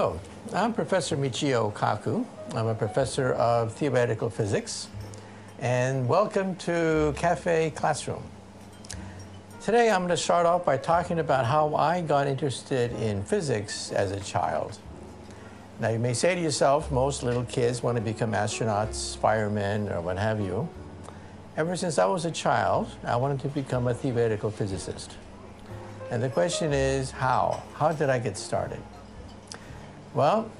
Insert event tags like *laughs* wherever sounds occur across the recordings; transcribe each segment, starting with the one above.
Hello, I'm Professor Michio Kaku. I'm a professor of theoretical physics, and welcome to Cafe Classroom. Today I'm going to start off by talking about how I got interested in physics as a child. Now you may say to yourself, most little kids want to become astronauts, firemen, or what have you. Ever since I was a child, I wanted to become a theoretical physicist. And the question is, how? How did I get started? Well,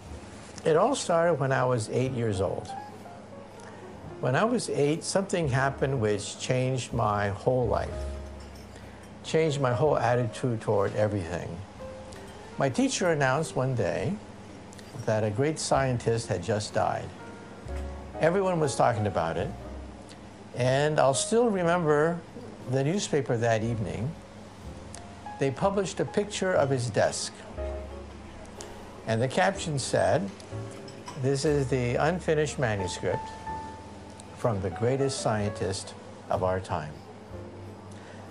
it all started when I was eight years old. When I was eight, something happened which changed my whole life, changed my whole attitude toward everything. My teacher announced one day that a great scientist had just died. Everyone was talking about it, and I'll still remember the newspaper that evening. They published a picture of his desk. And the caption said, This is the unfinished manuscript from the greatest scientist of our time.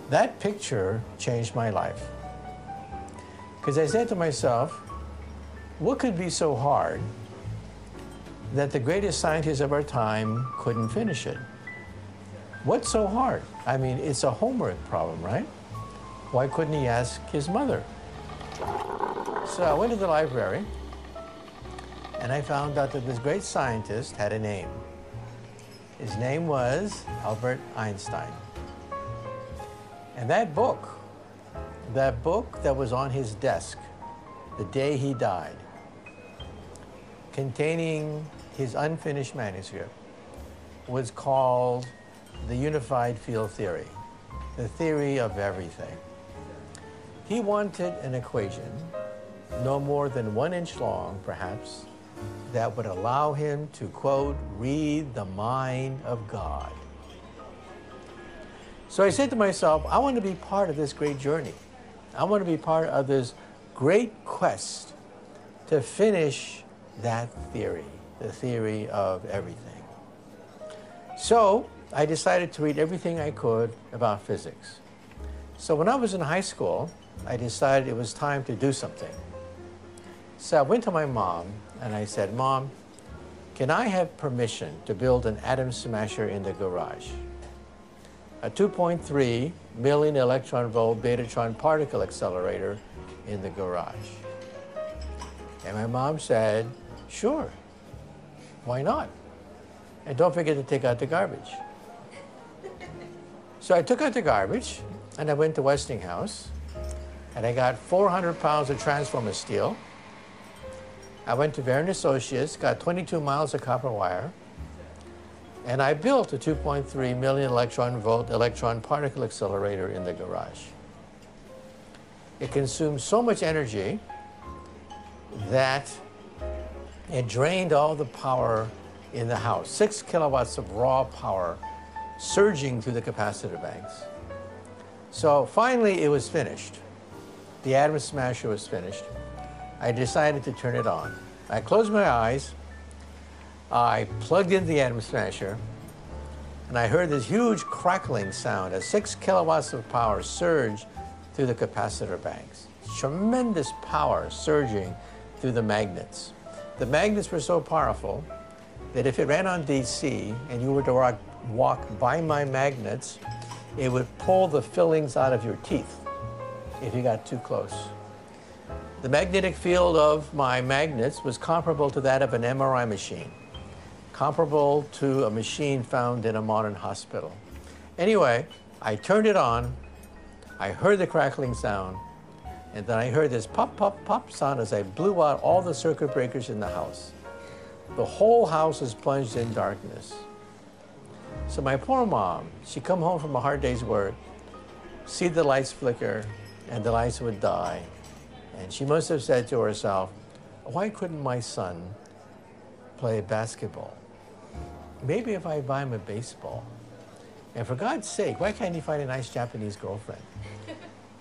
That picture changed my life. Because I said to myself, what could be so hard that the greatest scientist of our time couldn't finish it? What's so hard? I mean, it's a homework problem, right? Why couldn't he ask his mother? So I went to the library and I found out that this great scientist had a name. His name was Albert Einstein. And that book, that book that was on his desk the day he died, containing his unfinished manuscript, was called The Unified Field Theory, the theory of everything. He wanted an equation no more than one inch long, perhaps, that would allow him to, quote, read the mind of God. So I said to myself, I want to be part of this great journey. I want to be part of this great quest to finish that theory, the theory of everything. So I decided to read everything I could about physics. So when I was in high school, I decided it was time to do something. So I went to my mom and I said, Mom, can I have permission to build an atom smasher in the garage? A 2.3 million electron volt betatron particle accelerator in the garage. And my mom said, sure, why not? And don't forget to take out the garbage. So I took out the garbage and I went to Westinghouse and I got 400 pounds of transformer steel I went to Varian Associates, got 22 miles of copper wire, and I built a 2.3 million electron volt electron particle accelerator in the garage. It consumed so much energy that it drained all the power in the house. Six kilowatts of raw power surging through the capacitor banks. So finally it was finished. The atom smasher was finished. I decided to turn it on. I closed my eyes, I plugged in the atom smasher, and I heard this huge crackling sound as six kilowatts of power surged through the capacitor banks. Tremendous power surging through the magnets. The magnets were so powerful that if it ran on DC and you were to walk, walk by my magnets, it would pull the fillings out of your teeth if you got too close. The magnetic field of my magnets was comparable to that of an MRI machine, comparable to a machine found in a modern hospital. Anyway, I turned it on, I heard the crackling sound, and then I heard this pop, pop, pop sound as I blew out all the circuit breakers in the house. The whole house was plunged in darkness. So my poor mom, she'd come home from a hard day's work, see the lights flicker, and the lights would die, and she must have said to herself, why couldn't my son play basketball? Maybe if I buy him a baseball. And for God's sake, why can't he find a nice Japanese girlfriend?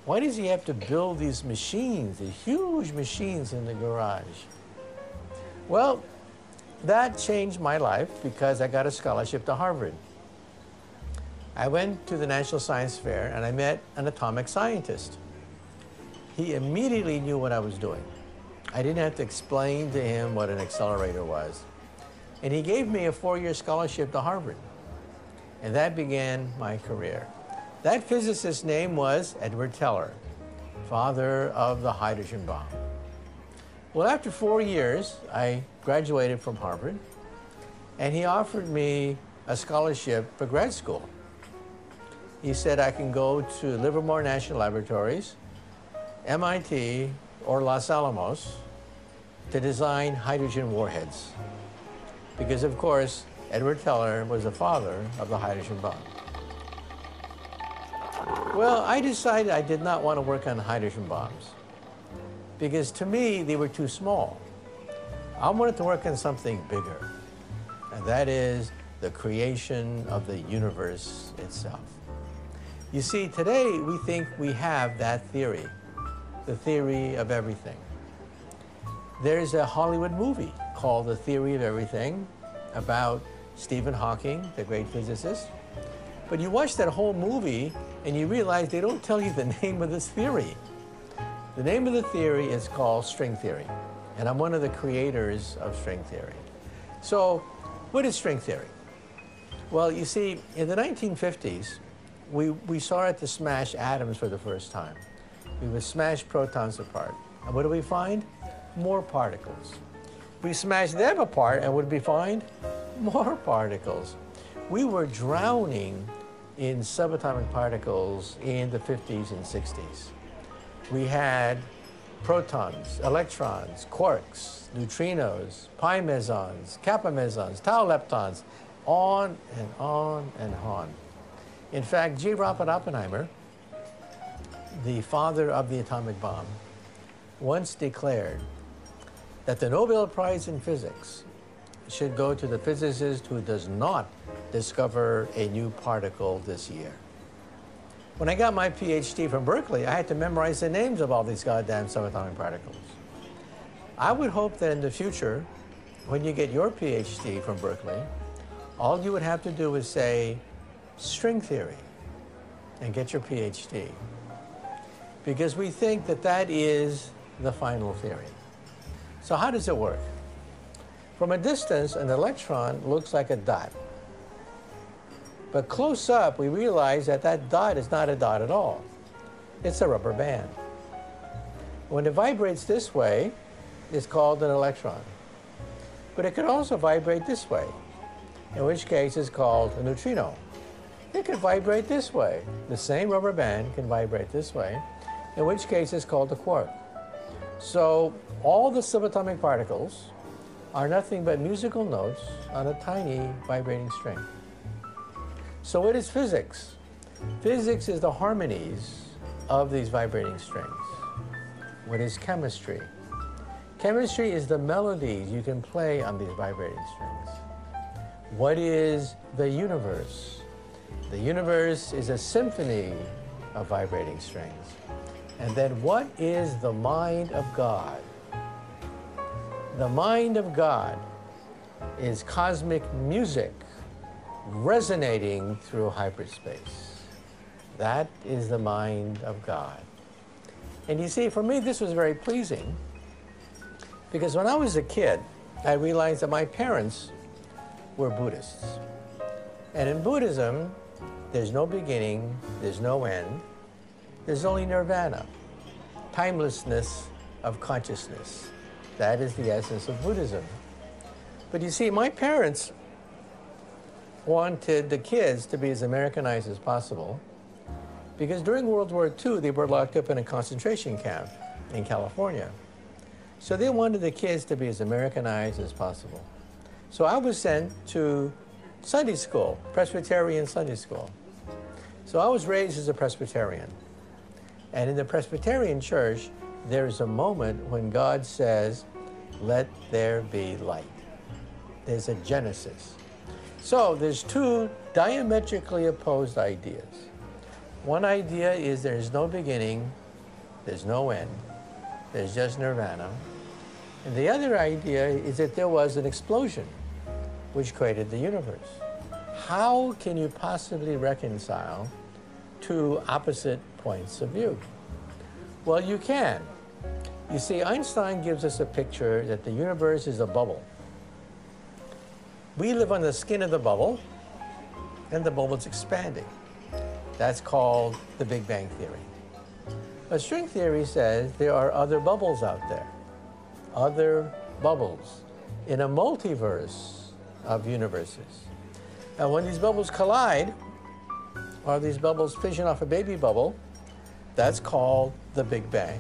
Why does he have to build these machines, these huge machines in the garage? Well, that changed my life because I got a scholarship to Harvard. I went to the National Science Fair and I met an atomic scientist. He immediately knew what I was doing. I didn't have to explain to him what an accelerator was. And he gave me a four-year scholarship to Harvard. And that began my career. That physicist's name was Edward Teller, father of the hydrogen bomb. Well, after four years, I graduated from Harvard, and he offered me a scholarship for grad school. He said I can go to Livermore National Laboratories, MIT, or Los Alamos to design hydrogen warheads. Because, of course, Edward Teller was the father of the hydrogen bomb. Well, I decided I did not want to work on hydrogen bombs because to me, they were too small. I wanted to work on something bigger, and that is the creation of the universe itself. You see, today we think we have that theory, the theory of everything. There's a Hollywood movie called The Theory of Everything about Stephen Hawking, the great physicist. But you watch that whole movie and you realize they don't tell you the *laughs* name of this theory. The name of the theory is called string theory, and I'm one of the creators of string theory. So, what is string theory? Well, you see, in the 1950s, we, we started to smash atoms for the first time. We would smash protons apart. And what do we find? More particles. We smash them apart, and what do we find? More particles. We were drowning in subatomic particles in the 50s and 60s. We had protons, electrons, quarks, neutrinos, pi mesons, kappa mesons, tau leptons, on and on and on. In fact, J. Robert Oppenheimer, the father of the atomic bomb, once declared that the Nobel Prize in Physics should go to the physicist who does not discover a new particle this year. When I got my PhD from Berkeley, I had to memorize the names of all these goddamn subatomic particles. I would hope that in the future, when you get your PhD from Berkeley, all you would have to do is say string theory and get your PhD. Because we think that that is the final theory. So how does it work? From a distance, an electron looks like a dot. But close up, we realize that that dot is not a dot at all. It's a rubber band. When it vibrates this way, it's called an electron. But it could also vibrate this way, in which case it's called a neutrino. It could vibrate this way. The same rubber band can vibrate this way, in which case it's called a quark. So all the subatomic particles are nothing but musical notes on a tiny vibrating string. So what is physics? Physics is the harmonies of these vibrating strings. What is chemistry? Chemistry is the melodies you can play on these vibrating strings. What is the universe? The universe is a symphony of vibrating strings. And then what is the mind of God? The mind of God is cosmic music resonating through hyperspace. That is the mind of God. And you see, for me, this was very pleasing because when I was a kid, I realized that my parents were Buddhists. And in Buddhism, there's no beginning, there's no end, there's only nirvana, timelessness of consciousness. That is the essence of Buddhism. But you see, my parents wanted the kids to be as Americanized as possible because during World War II, they were locked up in a concentration camp in California. So they wanted the kids to be as Americanized as possible. So I was sent to Sunday school, Presbyterian Sunday school. So I was raised as a Presbyterian. And in the Presbyterian church, there's a moment when God says, let there be light. There's a genesis. So there's two diametrically opposed ideas. One idea is there's no beginning, there's no end, there's just nirvana. And the other idea is that there was an explosion which created the universe. How can you possibly reconcile two opposite points of view? Well, you can. You see, Einstein gives us a picture that the universe is a bubble. We live on the skin of the bubble, and the bubble's expanding. That's called the Big Bang Theory. But string theory says there are other bubbles out there, other bubbles in a multiverse of universes. And when these bubbles collide, or these bubbles fission off a baby bubble, that's called the Big Bang.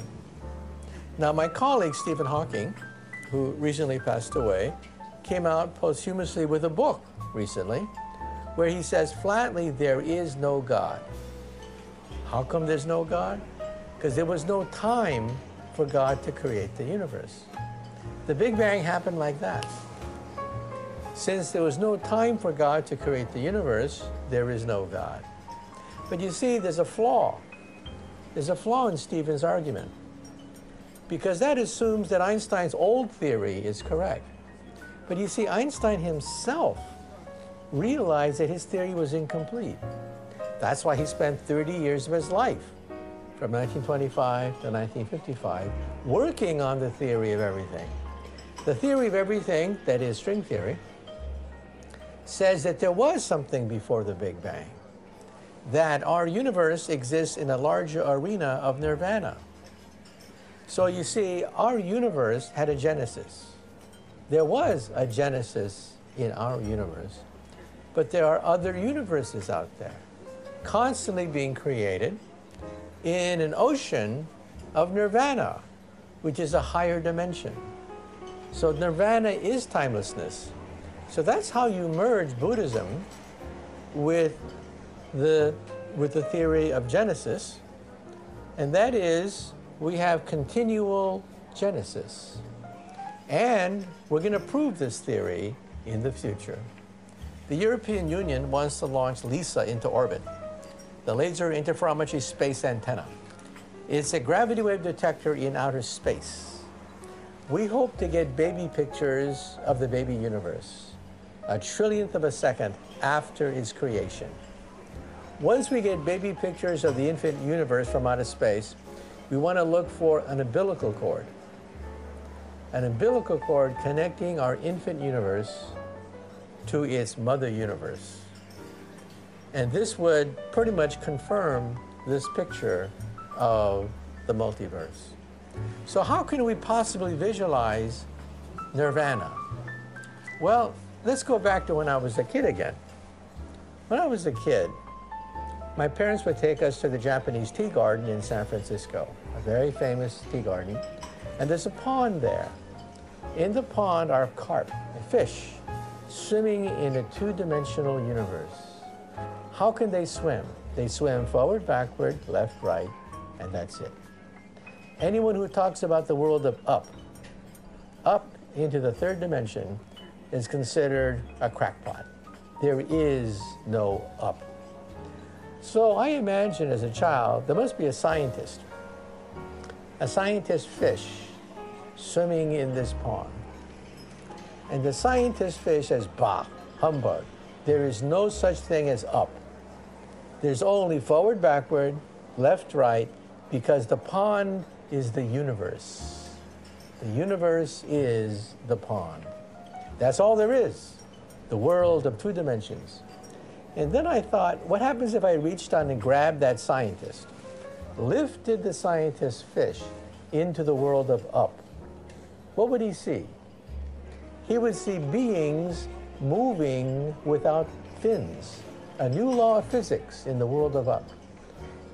Now, my colleague Stephen Hawking, who recently passed away, came out posthumously with a book recently where he says flatly, there is no God. How come there's no God? Because there was no time for God to create the universe. The Big Bang happened like that. Since there was no time for God to create the universe, there is no God. But you see, there's a flaw. There's a flaw in Stephen's argument. Because that assumes that Einstein's old theory is correct. But you see, Einstein himself realized that his theory was incomplete. That's why he spent 30 years of his life, from 1925 to 1955, working on the theory of everything. The theory of everything, that is string theory, says that there was something before the Big Bang, that our universe exists in a larger arena of nirvana. So you see, our universe had a genesis. There was a genesis in our universe, but there are other universes out there, constantly being created in an ocean of nirvana, which is a higher dimension. So nirvana is timelessness. So that's how you merge Buddhism with the, with the theory of Genesis, and that is we have continual Genesis. And we're going to prove this theory in the future. The European Union wants to launch LISA into orbit, the Laser Interferometry Space Antenna. It's a gravity wave detector in outer space. We hope to get baby pictures of the baby universe, a trillionth of a second after its creation. Once we get baby pictures of the infant universe from outer space, we want to look for an umbilical cord an umbilical cord connecting our infant universe to its mother universe. And this would pretty much confirm this picture of the multiverse. So, how can we possibly visualize nirvana? Well, let's go back to when I was a kid again. When I was a kid, my parents would take us to the Japanese tea garden in San Francisco, a very famous tea garden. And there's a pond there. In the pond are carp, fish, swimming in a two-dimensional universe. How can they swim? They swim forward, backward, left, right, and that's it. Anyone who talks about the world of up, up into the third dimension, is considered a crackpot. There is no up. So I imagine as a child, there must be a scientist, a scientist fish swimming in this pond. And the scientist fish says, bah, humbug. There is no such thing as up. There's only forward, backward, left, right, because the pond is the universe. The universe is the pond. That's all there is, the world of two dimensions. And then I thought, what happens if I reached down and grabbed that scientist, lifted the scientist fish into the world of up? what would he see? He would see beings moving without fins, a new law of physics in the world of up.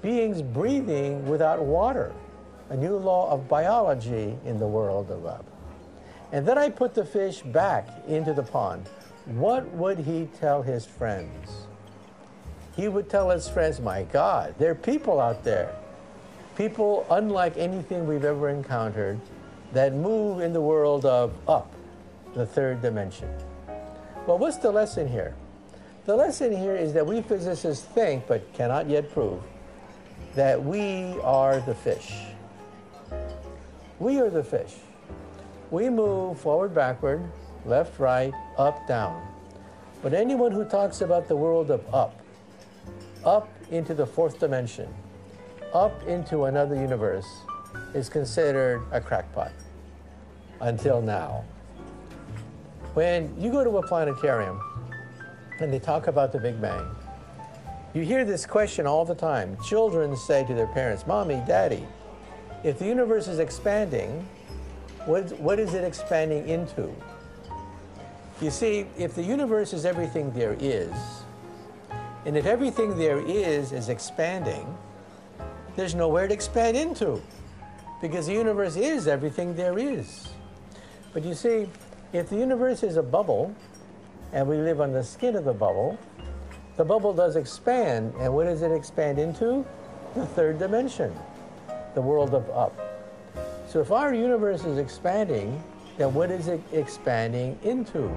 Beings breathing without water, a new law of biology in the world of up. And then I put the fish back into the pond. What would he tell his friends? He would tell his friends, My God, there are people out there. People unlike anything we've ever encountered that move in the world of up, the third dimension. Well, what's the lesson here? The lesson here is that we physicists think, but cannot yet prove, that we are the fish. We are the fish. We move forward, backward, left, right, up, down. But anyone who talks about the world of up, up into the fourth dimension, up into another universe, is considered a crackpot until now. When you go to a planetarium and they talk about the Big Bang, you hear this question all the time. Children say to their parents, Mommy, Daddy, if the universe is expanding, what, what is it expanding into? You see, if the universe is everything there is, and if everything there is is expanding, there's nowhere to expand into because the universe is everything there is. But you see, if the universe is a bubble and we live on the skin of the bubble, the bubble does expand. And what does it expand into? The third dimension, the world of up. So if our universe is expanding, then what is it expanding into?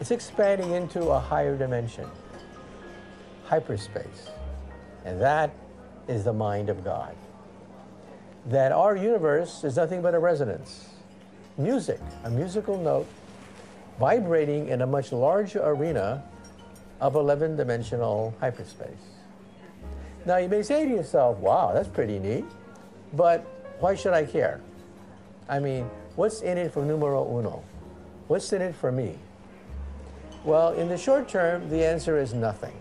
It's expanding into a higher dimension, hyperspace. And that is the mind of God. That our universe is nothing but a resonance. Music, a musical note vibrating in a much larger arena of 11 dimensional hyperspace. Now you may say to yourself, wow, that's pretty neat, but why should I care? I mean, what's in it for numero uno? What's in it for me? Well, in the short term, the answer is nothing.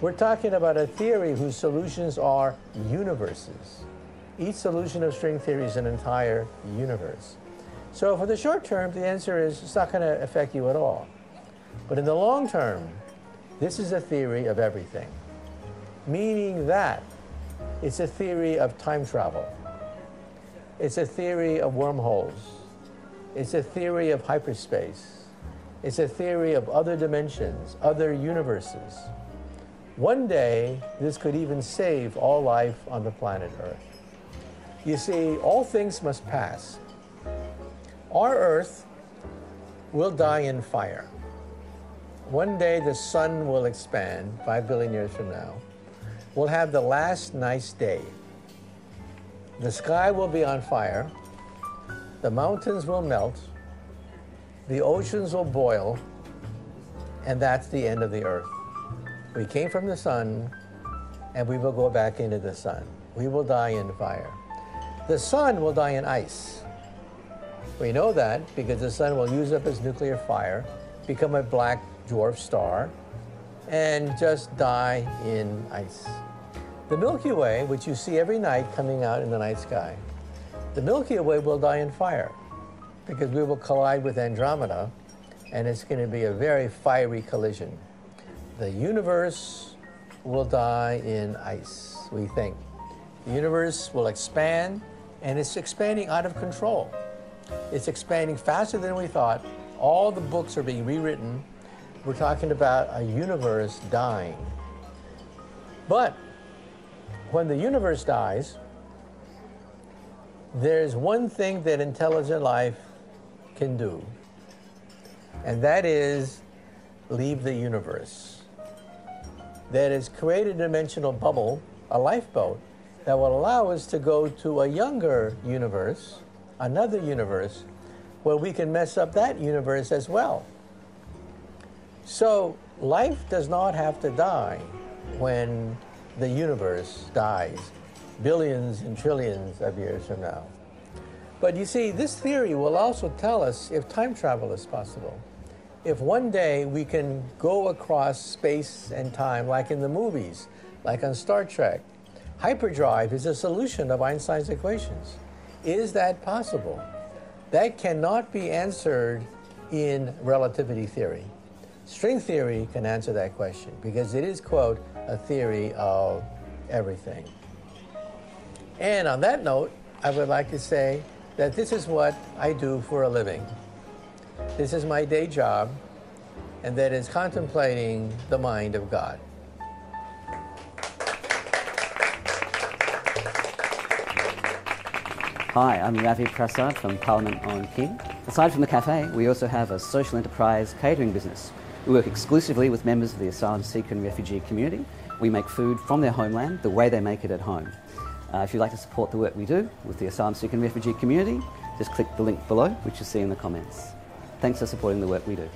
We're talking about a theory whose solutions are universes. Each solution of string theory is an entire universe. So for the short term, the answer is it's not going to affect you at all. But in the long term, this is a theory of everything, meaning that it's a theory of time travel. It's a theory of wormholes. It's a theory of hyperspace. It's a theory of other dimensions, other universes. One day, this could even save all life on the planet Earth. You see, all things must pass. Our Earth will die in fire. One day the sun will expand, five billion years from now. We'll have the last nice day. The sky will be on fire. The mountains will melt. The oceans will boil. And that's the end of the earth. We came from the sun, and we will go back into the sun. We will die in fire. The sun will die in ice. We know that because the sun will use up its nuclear fire, become a black dwarf star, and just die in ice. The Milky Way, which you see every night coming out in the night sky, the Milky Way will die in fire because we will collide with Andromeda, and it's going to be a very fiery collision the universe will die in ice, we think. The universe will expand, and it's expanding out of control. It's expanding faster than we thought. All the books are being rewritten. We're talking about a universe dying. But when the universe dies, there's one thing that intelligent life can do, and that is leave the universe That is create a dimensional bubble, a lifeboat, that will allow us to go to a younger universe, another universe, where we can mess up that universe as well. So life does not have to die when the universe dies, billions and trillions of years from now. But you see, this theory will also tell us if time travel is possible if one day we can go across space and time, like in the movies, like on Star Trek, hyperdrive is a solution of Einstein's equations. Is that possible? That cannot be answered in relativity theory. String theory can answer that question because it is, quote, a theory of everything. And on that note, I would like to say that this is what I do for a living. This is my day job, and that is contemplating the mind of God. Hi, I'm Ravi Prasad from Parliament on King. Aside from the cafe, we also have a social enterprise catering business. We work exclusively with members of the asylum seeker and refugee community. We make food from their homeland the way they make it at home. Uh, if you'd like to support the work we do with the asylum seeker and refugee community, just click the link below, which you see in the comments. Thanks for supporting the work we do.